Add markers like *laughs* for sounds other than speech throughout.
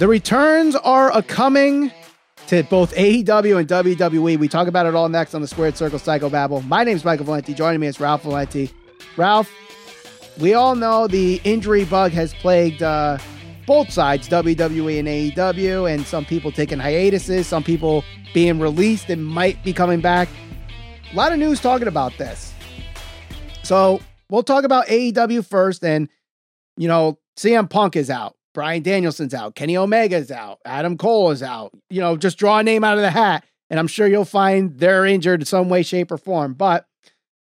The returns are a coming to both AEW and WWE. We talk about it all next on the Squared Circle Psycho Babble. My name is Michael Valenti. Joining me is Ralph Valenti. Ralph, we all know the injury bug has plagued uh, both sides, WWE and AEW, and some people taking hiatuses, some people being released and might be coming back. A lot of news talking about this. So we'll talk about AEW first. And, you know, CM Punk is out. Bryan Danielson's out. Kenny Omega's out. Adam Cole is out. You know, just draw a name out of the hat. And I'm sure you'll find they're injured in some way, shape, or form. But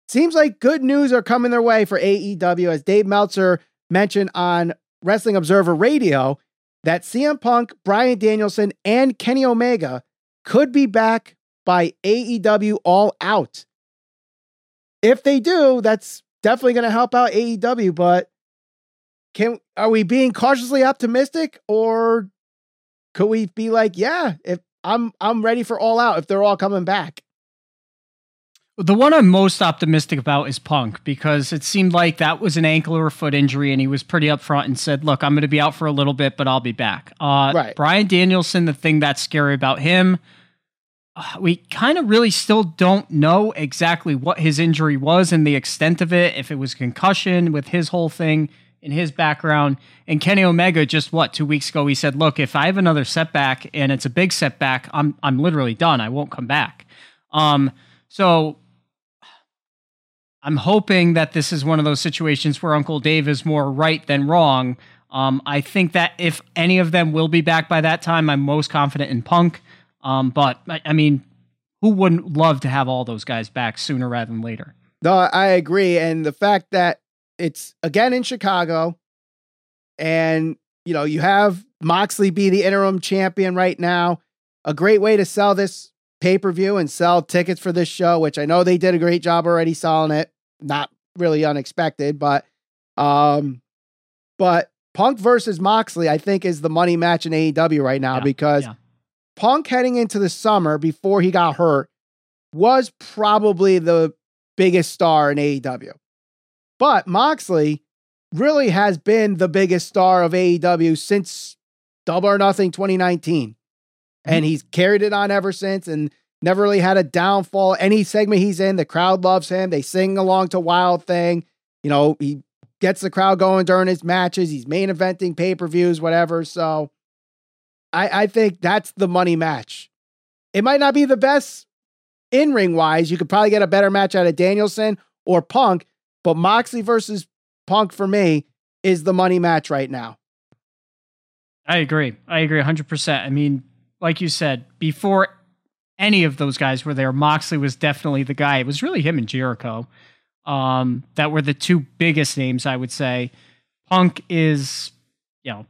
seems like good news are coming their way for AEW, as Dave Meltzer mentioned on Wrestling Observer Radio that CM Punk, Bryan Danielson, and Kenny Omega could be back by AEW All Out. If they do, that's definitely going to help out AEW, but can are we being cautiously optimistic or could we be like, yeah, if I'm I'm ready for all out if they're all coming back? The one I'm most optimistic about is Punk because it seemed like that was an ankle or foot injury, and he was pretty upfront and said, "Look, I'm going to be out for a little bit, but I'll be back." Uh, right. Bryan Danielson, the thing that's scary about him, uh, we kind of really still don't know exactly what his injury was and the extent of it. If it was concussion with his whole thing, in his background. And Kenny Omega just what two weeks ago he said, "Look, if I have another setback and it's a big setback, I'm I'm literally done. I won't come back." Um, so I'm hoping that this is one of those situations where Uncle Dave is more right than wrong. Um, I think that if any of them will be back by that time, I'm most confident in Punk. Um, but I, I mean, who wouldn't love to have all those guys back sooner rather than later? No, I agree. And the fact that it's again in Chicago, and you know you have Moxley be the interim champion right now. A great way to sell this pay per view and sell tickets for this show, which I know they did a great job already selling it. Not really unexpected, but um, but Punk versus Moxley, I think, is the money match in AEW right now yeah, because yeah. Punk heading into the summer before he got hurt was probably the biggest star in AEW. But Moxley really has been the biggest star of AEW since Double or Nothing 2019. Mm-hmm. And he's carried it on ever since and never really had a downfall. Any segment he's in, the crowd loves him. They sing along to Wild Thing. You know, he gets the crowd going during his matches. He's main eventing pay per views, whatever. So I, I think that's the money match. It might not be the best in ring wise. You could probably get a better match out of Danielson or Punk, but Moxley versus Punk for me is the money match right now. I agree. I agree 100%. I mean, like you said, before any of those guys were there, Moxley was definitely the guy. It was really him and Jericho um, that were the two biggest names, I would say. Punk is, you know,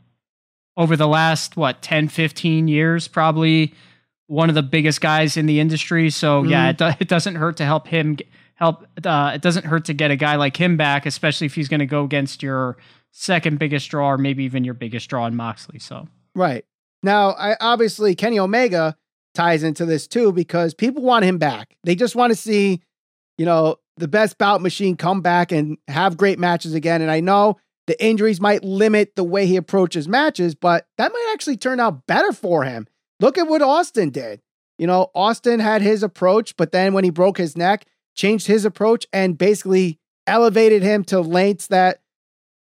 over the last, what, 10, 15 years, probably one of the biggest guys in the industry. So, mm-hmm. yeah, it, do- it doesn't hurt to help him help. Uh, it doesn't hurt to get a guy like him back, especially if he's going to go against your second biggest draw or maybe even your biggest draw in Moxley. So right now, I obviously Kenny Omega ties into this too because people want him back. They just want to see, you know, the best bout machine come back and have great matches again. And I know the injuries might limit the way he approaches matches, but that might actually turn out better for him. Look at what Austin did. You know, Austin had his approach, but then when he broke his neck, changed his approach and basically elevated him to lengths that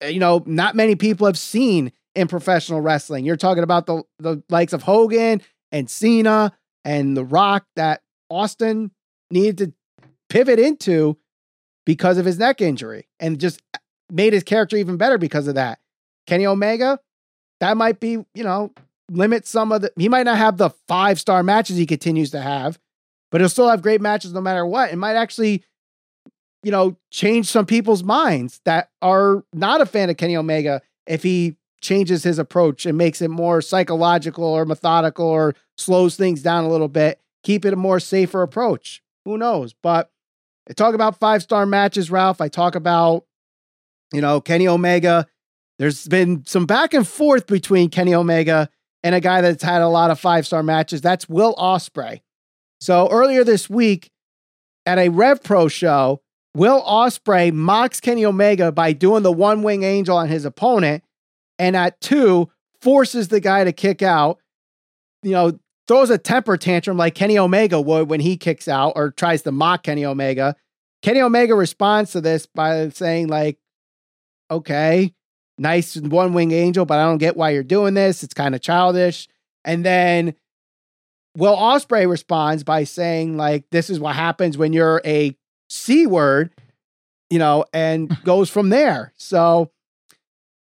eh, you know not many people have seen in professional wrestling. You're talking about the the likes of Hogan and Cena and The Rock that Austin needed to pivot into because of his neck injury and just made his character even better because of that. Kenny Omega, that might be, you know, limit some of the he might not have the five star matches he continues to have, but he'll still have great matches no matter what. It might actually, you know, change some people's minds that are not a fan of Kenny Omega if he changes his approach and makes it more psychological or methodical or slows things down a little bit, keep it a more safer approach. Who knows? But I talk about five star matches, Ralph. I talk about, you know, Kenny Omega. There's been some back and forth between Kenny Omega and a guy that's had a lot of five star matches. That's Will Ospreay. So earlier this week at a Rev Pro show, Will Ospreay mocks Kenny Omega by doing the one wing angel on his opponent, and at two, forces the guy to kick out, you know, throws a temper tantrum like Kenny Omega would when he kicks out or tries to mock Kenny Omega. Kenny Omega responds to this by saying, like, okay, nice one wing angel, but I don't get why you're doing this. It's kind of childish. And then Will Ospreay responds by saying, like, this is what happens when you're a C word, you know, and *laughs* goes from there. So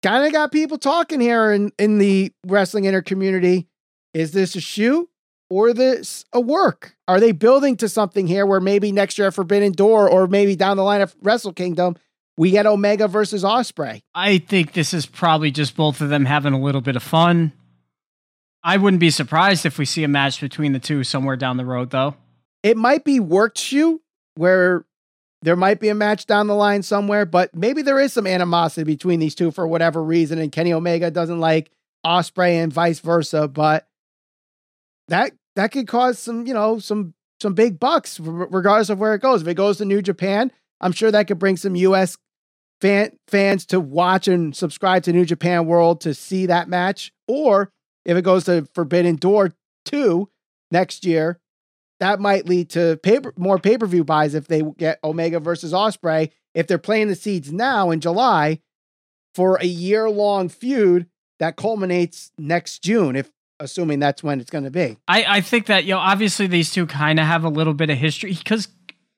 kind of got people talking here in, in the wrestling inner community. Is this a shoe or this a work? Are they building to something here where maybe next year at Forbidden Door or maybe down the line of Wrestle Kingdom, we get Omega versus Ospreay? I think this is probably just both of them having a little bit of fun. I wouldn't be surprised if we see a match between the two somewhere down the road, though. It might be worked shoe where there might be a match down the line somewhere, but maybe there is some animosity between these two for whatever reason, and Kenny Omega doesn't like Ospreay and vice versa. But that that could cause some, you know, some some big bucks regardless of where it goes. If it goes to New Japan, I'm sure that could bring some U.S. fan fans to watch and subscribe to New Japan World to see that match. Or if it goes to Forbidden Door two next year, that might lead to paper more pay per view buys if they get Omega versus Ospreay. If they're playing the seeds now in July for a year long feud that culminates next June, if assuming that's when it's going to be. I, I think that you know obviously these two kind of have a little bit of history because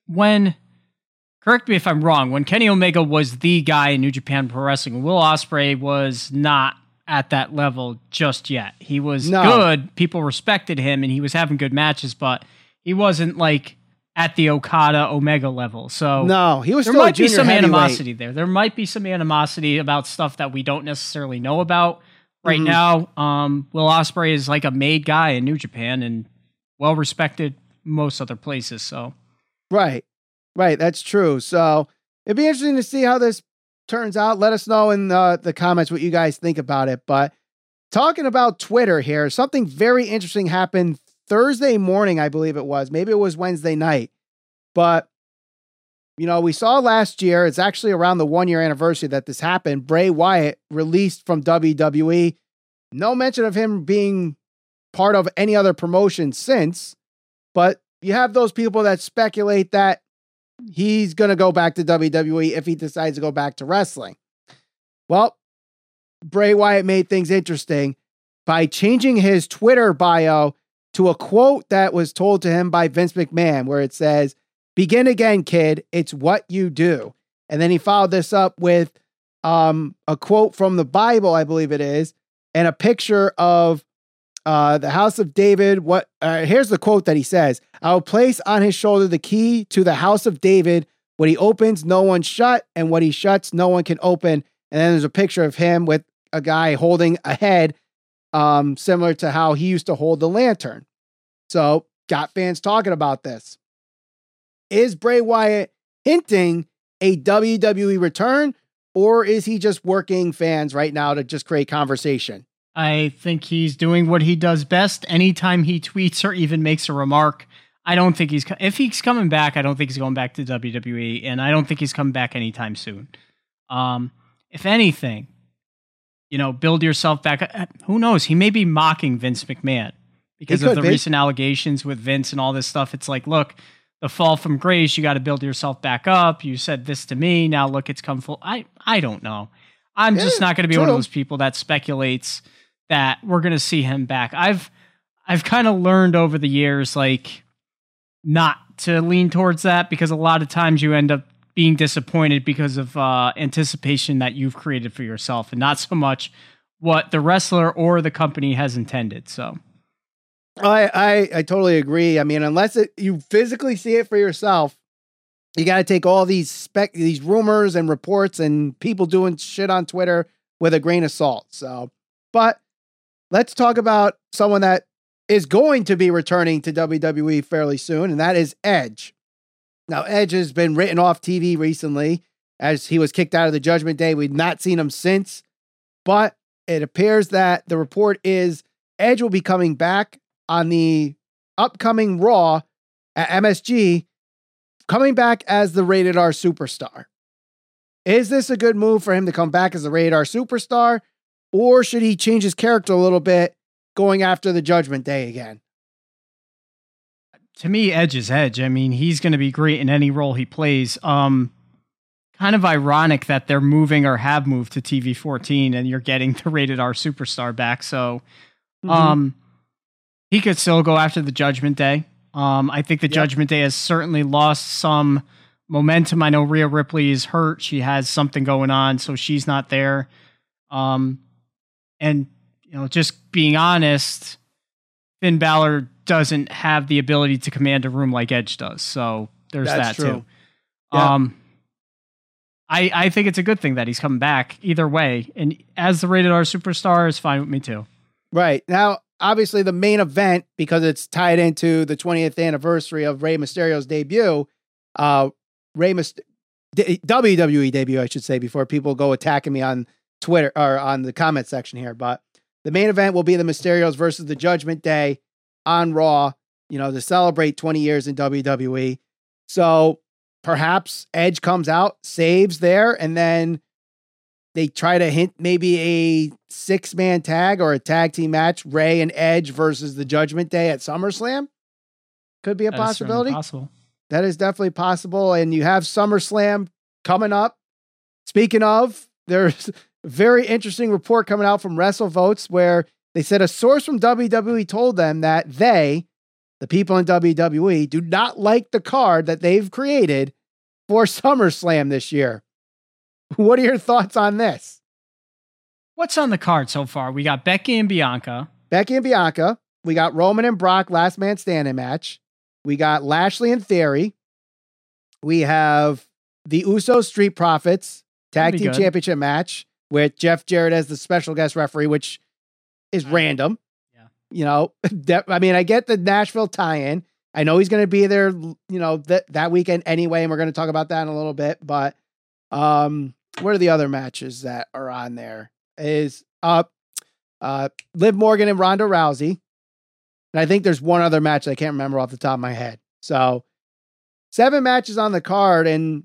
when correct me if I'm wrong, when Kenny Omega was the guy in New Japan Pro Wrestling, Will Ospreay was not at that level just yet. He was no. good, people respected him, and he was having good matches, but he wasn't like at the Okada Omega level. So no, he was. There might be some animosity there. There might be some animosity about stuff that we don't necessarily know about right mm-hmm. now. Um, Will Ospreay is like a made guy in New Japan and well respected most other places. So right, right, that's true. So it'd be interesting to see how this turns out. Let us know in the, the comments what you guys think about it. But talking about Twitter here, something very interesting happened Thursday morning, I believe it was. Maybe it was Wednesday night. But, you know, we saw last year, it's actually around the one year anniversary that this happened. Bray Wyatt released from WWE. No mention of him being part of any other promotion since. But you have those people that speculate that he's going to go back to WWE if he decides to go back to wrestling. Well, Bray Wyatt made things interesting by changing his Twitter bio to a quote that was told to him by Vince McMahon, where it says, Begin again, kid. It's what you do. And then he followed this up with um, a quote from the Bible, I believe it is, and a picture of uh, the house of David. What uh, here's the quote that he says: "I will place on his shoulder the key to the house of David. What he opens, no one shut, and what he shuts, no one can open." And then there's a picture of him with a guy holding a head um, similar to how he used to hold the lantern. So, got fans talking about this. Is Bray Wyatt hinting a WWE return, or is he just working fans right now to just create conversation? I think he's doing what he does best. Anytime he tweets or even makes a remark, I don't think he's if he's coming back. I don't think he's going back to WWE, and I don't think he's coming back anytime soon. Um, if anything, you know, build yourself back. Who knows? He may be mocking Vince McMahon because of the be. recent allegations with Vince and all this stuff. It's like, look, the fall from grace, you got to build yourself back up. You said this to me. Now look, it's come full. I I don't know. I'm yeah, just not going to be true. one of those people that speculates that we're going to see him back. I've I've kind of learned over the years like not to lean towards that because a lot of times you end up being disappointed because of uh, anticipation that you've created for yourself and not so much what the wrestler or the company has intended. So. I, I I totally agree. I mean, unless it, you physically see it for yourself, you got to take all these spec these rumors and reports and people doing shit on Twitter with a grain of salt. So, but let's talk about someone that is going to be returning to WWE fairly soon, and that is Edge. Now, Edge has been written off TV recently as he was kicked out of the Judgment Day. We've not seen him since, but it appears that the report is Edge will be coming back on the upcoming Raw at MSG, coming back as the rated R superstar. Is this a good move for him to come back as a rated R superstar? Or should he change his character a little bit going after the Judgment Day again? To me, Edge is Edge. I mean, he's going to be great in any role he plays. Um, kind of ironic that they're moving or have moved to TV 14 and you're getting *laughs* the rated R superstar back. So, mm-hmm. um, he could still go after the Judgment Day. Um, I think the yep. Judgment Day has certainly lost some momentum. I know Rhea Ripley is hurt; she has something going on, so she's not there. Um, and you know, just being honest, Finn Balor doesn't have the ability to command a room like Edge does. So there's That's that true. too. Yeah. Um, I I think it's a good thing that he's coming back either way, and as the rated R superstar is fine with me too. Right now, obviously the main event because it's tied into the 20th anniversary of Rey Mysterio's debut. Uh, Rey Myst- D- WWE debut, I should say, before people go attacking me on Twitter or on the comment section here. But the main event will be the Mysterios versus the Judgment Day on Raw. You know, to celebrate 20 years in WWE. So perhaps Edge comes out, saves there, and then they try to hint maybe a six man tag or a tag team match, Rey and Edge versus the Judgment Day at SummerSlam. Could be a that possibility. possible. That is definitely possible. And you have SummerSlam coming up. Speaking of, there's very interesting report coming out from WrestleVotes where they said a source from WWE told them that they, the people in WWE, do not like the card that they've created for *laughs* SummerSlam this year. What are your thoughts on this? What's on the card so far? We got Becky and Bianca. Becky and Bianca. We got Roman and Brock last man standing match. We got Lashley and Theory. We have the Uso Street Profits tag team good. championship match with Jeff Jarrett as the special guest referee, which is random. Yeah. You know, *laughs* I mean, I get the Nashville tie-in. I know he's going to be there, you know, that that weekend anyway, and we're going to talk about that in a little bit. But um, what are the other matches that are on there? Is up uh, uh, Liv Morgan and Ronda Rousey. And I think there's one other match I can't remember off the top of my head. So seven matches on the card, and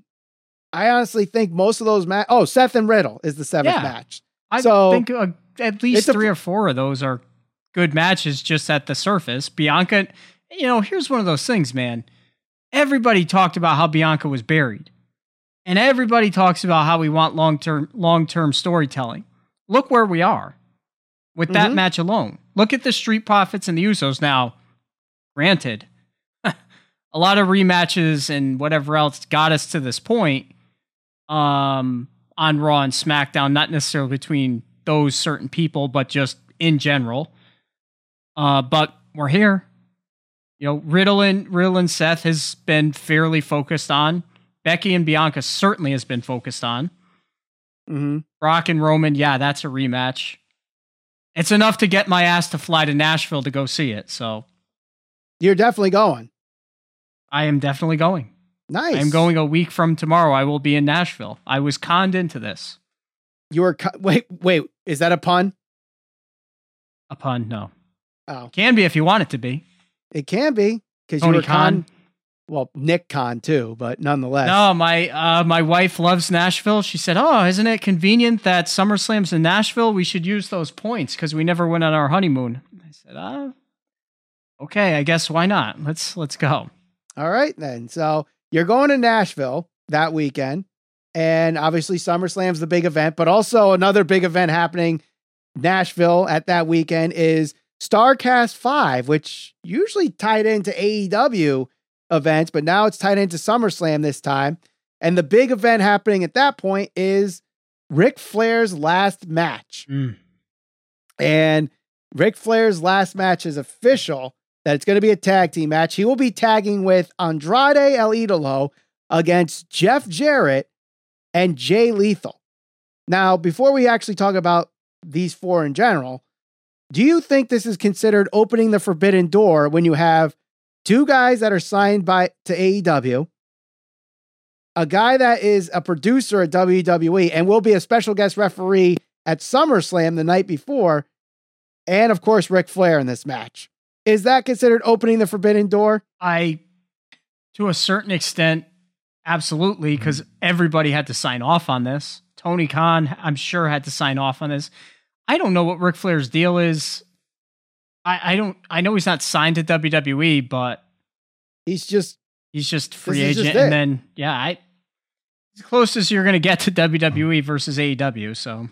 I honestly think most of those match. Oh, Seth and Riddle is the seventh yeah, match. I so think uh, at least three a- or four of those are good matches just at the surface. Bianca, you know, here's one of those things, man. Everybody talked about how Bianca was buried. And everybody talks about how we want long-term long-term storytelling. Look where we are with that mm-hmm. match alone. Look at the Street Profits and the Usos now. Granted, *laughs* a lot of rematches and whatever else got us to this point um, on Raw and SmackDown, not necessarily between those certain people, but just in general. Uh, but we're here. You know, Riddle and Riddle and Seth has been fairly focused on. Becky and Bianca certainly has been focused on. Mm-hmm. Brock and Roman, yeah, that's a rematch. It's enough to get my ass to fly to Nashville to go see it. So you're definitely going. I am definitely going. Nice. I'm going a week from tomorrow. I will be in Nashville. I was conned into this. You were co- wait, wait. Is that a pun? A pun? No. Oh, can be if you want it to be. It can be because you were con- well, Nick Khan too, but nonetheless. No, my uh, my wife loves Nashville. She said, "Oh, isn't it convenient that SummerSlam's in Nashville? We should use those points because we never went on our honeymoon." I said, "Ah, okay, I guess why not? Let's let's go." All right then. So you're going to Nashville that weekend, and obviously SummerSlam's the big event, but also another big event happening Nashville at that weekend is Starrcast Five, which usually tied into AEW events, but now it's tied into SummerSlam this time. And the big event happening at that point is Ric Flair's last match. Mm. And Ric Flair's last match is official that it's going to be a tag team match. He will be tagging with Andrade El Idolo against Jeff Jarrett and Jay Lethal. Now, before we actually talk about these four in general, do you think this is considered opening the forbidden door when you have two guys that are signed by to AEW, a guy that is a producer at WWE and will be a special guest referee at SummerSlam the night before, and of course Ric Flair in this match. Is that considered opening the forbidden door? I, to a certain extent, absolutely, mm-hmm. because everybody had to sign off on this. Tony Khan, I'm sure, had to sign off on this. I don't know what Ric Flair's deal is. I, I don't. I know he's not signed to WWE, but he's just he's just free agent, just and then yeah, I as close as you're going to get to WWE versus AEW. So,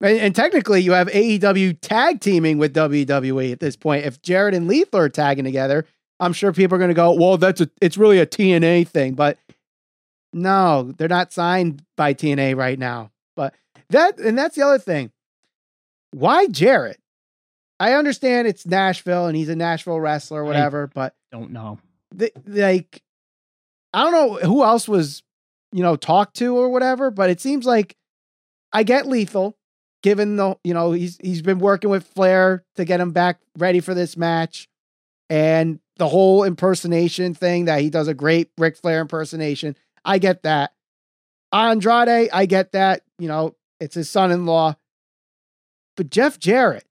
and, and, technically, you have AEW tag teaming with WWE at this point. If Jarrett and Lethal are tagging together, I'm sure people are going to go, "Well, that's a it's really a TNA thing," but no, they're not signed by TNA right now. But that and that's the other thing. Why Jarrett? I understand it's Nashville and he's a Nashville wrestler or whatever, I but don't know. The, like I don't know who else was, you know, talked to or whatever, but it seems like I get lethal given the, you know, he's he's been working with Flair to get him back ready for this match and the whole impersonation thing that he does a great Ric Flair impersonation. I get that. Andrade, I get that. You know, it's his son in law. But Jeff Jarrett,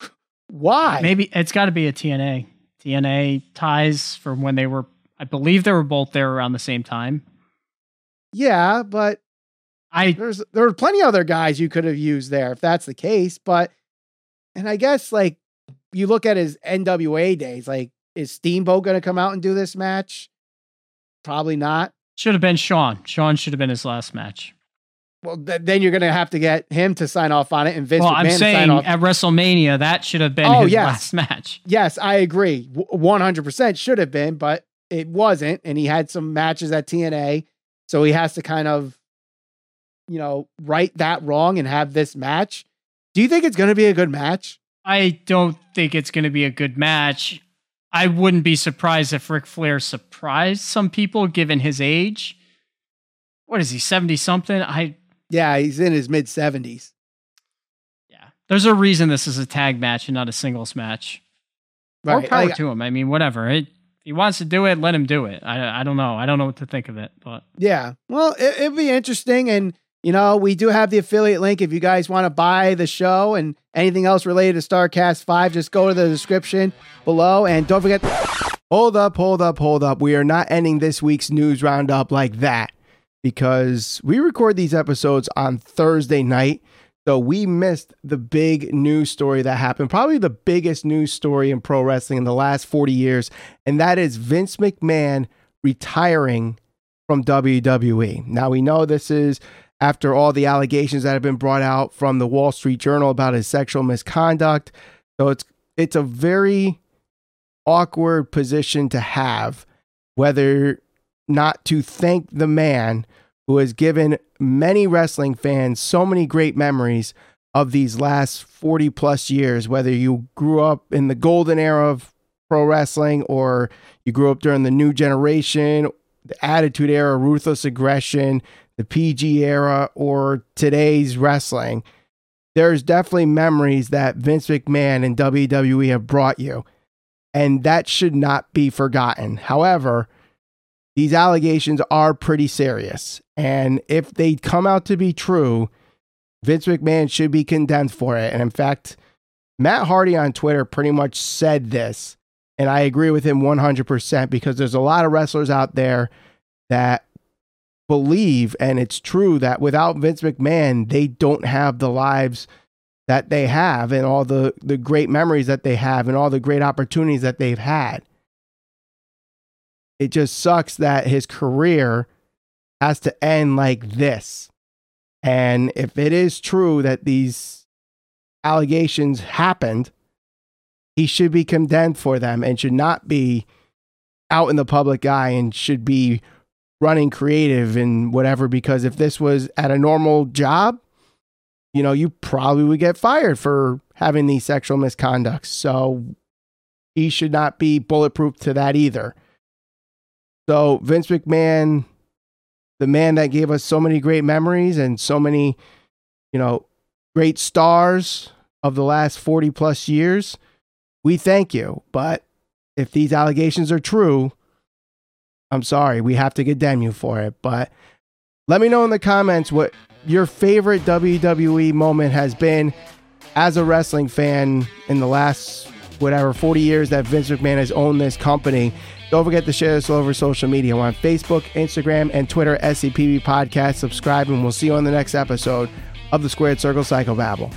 *laughs* why? Maybe it's got to be a TNA. TNA ties from when they were, I believe they were both there around the same time. Yeah, but I there's there are plenty of other guys you could have used there if that's the case. But and I guess like you look at his NWA days, like is Steamboat going to come out and do this match? Probably not. Should have been Shawn. Shawn should have been his last match. Well, th- then you're going to have to get him to sign off on it, and Vince. Well, McMahon I'm saying at WrestleMania that should have been oh, his yes. last *laughs* match. Yes, I agree. 100 percent should have been, but it wasn't, and he had some matches at TNA, so he has to kind of, you know, right that wrong and have this match. Do you think it's going to be a good match? I don't think it's going to be a good match. I wouldn't be surprised if Ric Flair surprised some people given his age. What is he, 70 something? I Yeah, he's in his mid 70s. Yeah. There's a reason this is a tag match and not a singles match. Right. More power like, to him. I mean, whatever. It, he wants to do it, let him do it. I, I don't know. I don't know what to think of it, but yeah. Well, it, it'd be interesting, and you know, we do have the affiliate link if you guys want to buy the show and anything else related to Starrcast 5. Just go to the description below and don't forget. Hold up, hold up, hold up. We are not ending this week's news roundup like that because we record these episodes on Thursday night. So we missed the big news story that happened, probably the biggest news story in pro wrestling in the last 40 years. And that is Vince McMahon retiring from WWE. Now we know this is after all the allegations that have been brought out from the Wall Street Journal about his sexual misconduct. So it's it's a very awkward position to have whether not to thank the man who has given many wrestling fans so many great memories of these last 40 plus years whether you grew up in the golden era of pro wrestling or you grew up during the new generation the attitude era ruthless aggression the PG era or today's wrestling, there's definitely memories that Vince McMahon and WWE have brought you. And that should not be forgotten. However, these allegations are pretty serious. And if they come out to be true, Vince McMahon should be condemned for it. And in fact, Matt Hardy on Twitter pretty much said this. And I agree with him 100% because there's a lot of wrestlers out there that believe, and it's true, that without Vince McMahon, they don't have the lives that they have and all the, the great memories that they have and all the great opportunities that they've had. It just sucks that his career has to end like this. And if it is true that these allegations happened, he should be condemned for them and should not be out in the public eye and should be running creative and whatever because if this was at a normal job, you know, you probably would get fired for having these sexual misconducts. So he should not be bulletproof to that either. So Vince McMahon, the man that gave us so many great memories and so many, you know, great stars of the last 40 plus years, we thank you. But if these allegations are true, I'm sorry, we have to condemn you for it. But let me know in the comments what your favorite WWE moment has been as a wrestling fan in the last whatever 40 years that Vince McMahon has owned this company. Don't forget to share this all over social media. We're on Facebook, Instagram, and Twitter, SCPB Podcast. Subscribe, and we'll see you on the next episode of the Squared Circle Psychobabble.